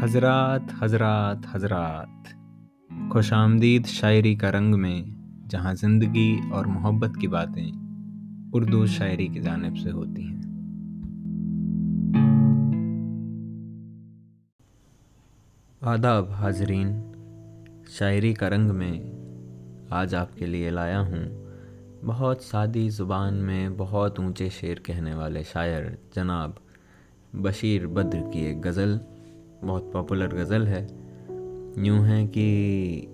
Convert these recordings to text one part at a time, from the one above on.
حضرات حضرات حضرات۔ خوش آمدید شاعری کا رنگ میں، جہاں زندگی اور محبت کی باتیں اردو شاعری کی جانب سے ہوتی ہیں۔ آداب حاضرین، شاعری کا رنگ میں آج آپ کے لیے لایا ہوں بہت سادی زبان میں بہت اونچے شعر کہنے والے شاعر جناب بشیر بدر کی ایک غزل۔ بہت پاپولر غزل ہے۔ یوں ہے کہ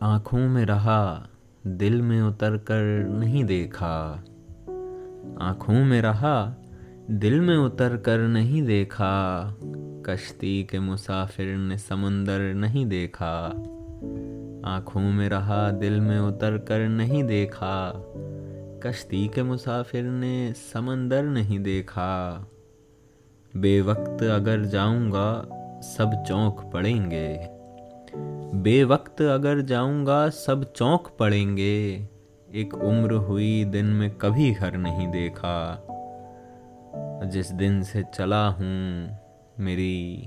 آنکھوں میں رہا، دل میں اتر کر نہیں دیکھا۔ آنکھوں میں رہا، دل میں اتر کر نہیں دیکھا۔ کشتی کے مسافر نے سمندر نہیں دیکھا۔ آنکھوں میں رہا، دل میں اتر کر نہیں دیکھا۔ کشتی کے مسافر نے سمندر نہیں دیکھا۔ بے وقت اگر جاؤں گا، سب چونک پڑیں گے۔ بے وقت اگر جاؤں گا، سب چونک پڑیں گے۔ ایک عمر ہوئی دن میں کبھی گھر نہیں دیکھا۔ جس دن سے چلا ہوں، میری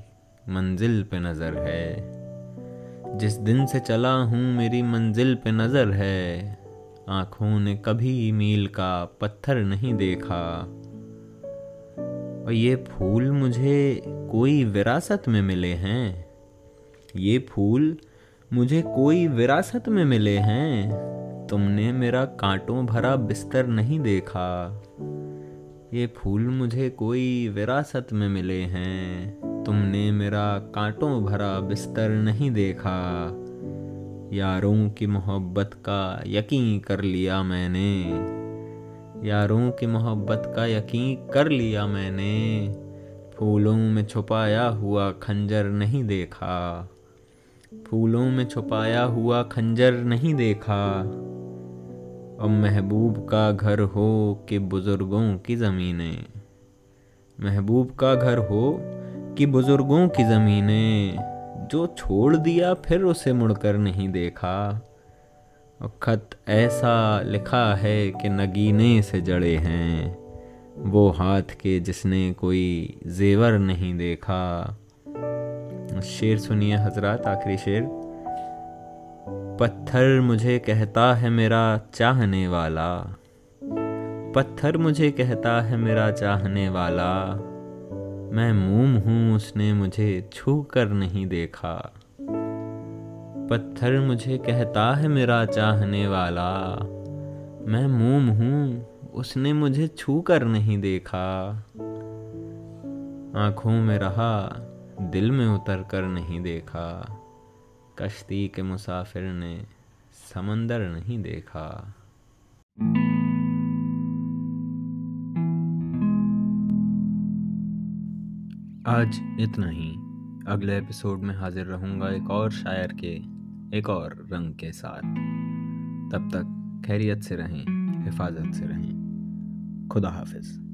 منزل پہ نظر ہے۔ جس دن سے چلا ہوں، میری منزل پہ نظر ہے۔ آنکھوں نے کبھی میل کا پتھر نہیں دیکھا۔ اور یہ پھول مجھے کوئی وراثت میں ملے ہیں؟ یہ پھول مجھے کوئی وراثت میں ملے ہیں؟ تم نے میرا کانٹوں بھرا بستر نہیں دیکھا۔ یہ پھول مجھے کوئی وراثت میں ملے ہیں۔ تم نے میرا کانٹوں بھرا بستر نہیں دیکھا۔ یاروں کی محبت کا یقین کر لیا میں نے۔ یاروں کی محبت کا یقین کر لیا میں نے۔ پھولوں میں چھپایا ہوا کھنجر نہیں دیکھا۔ پھولوں میں چھپایا ہوا کھنجر نہیں دیکھا۔ اب محبوب کا گھر ہو کہ بزرگوں کی زمینیں۔ محبوب کا گھر ہو کہ بزرگوں کی زمینیں۔ جو چھوڑ دیا پھر اسے مڑ کر نہیں دیکھا۔ خط ایسا لکھا ہے کہ نگینے سے جڑے ہیں۔ وہ ہاتھ کے جس نے کوئی زیور نہیں دیکھا۔ شعر سنیے حضرات، آخری شعر۔ پتھر مجھے کہتا ہے میرا چاہنے والا۔ پتھر مجھے کہتا ہے میرا چاہنے والا۔ میں موم ہوں، اس نے مجھے چھو کر نہیں دیکھا۔ پتھر مجھے کہتا ہے میرا چاہنے والا۔ میں موم ہوں، اس نے مجھے چھو کر نہیں دیکھا۔ آنکھوں میں رہا، دل میں اتر کر نہیں دیکھا۔ کشتی کے مسافر نے سمندر نہیں دیکھا۔ آج اتنا ہی۔ اگلے ایپیسوڈ میں حاضر رہوں گا ایک اور شاعر کے۔ ایک اور رنگ کے ساتھ۔ تب تک خیریت سے رہیں، حفاظت سے رہیں۔ خدا حافظ۔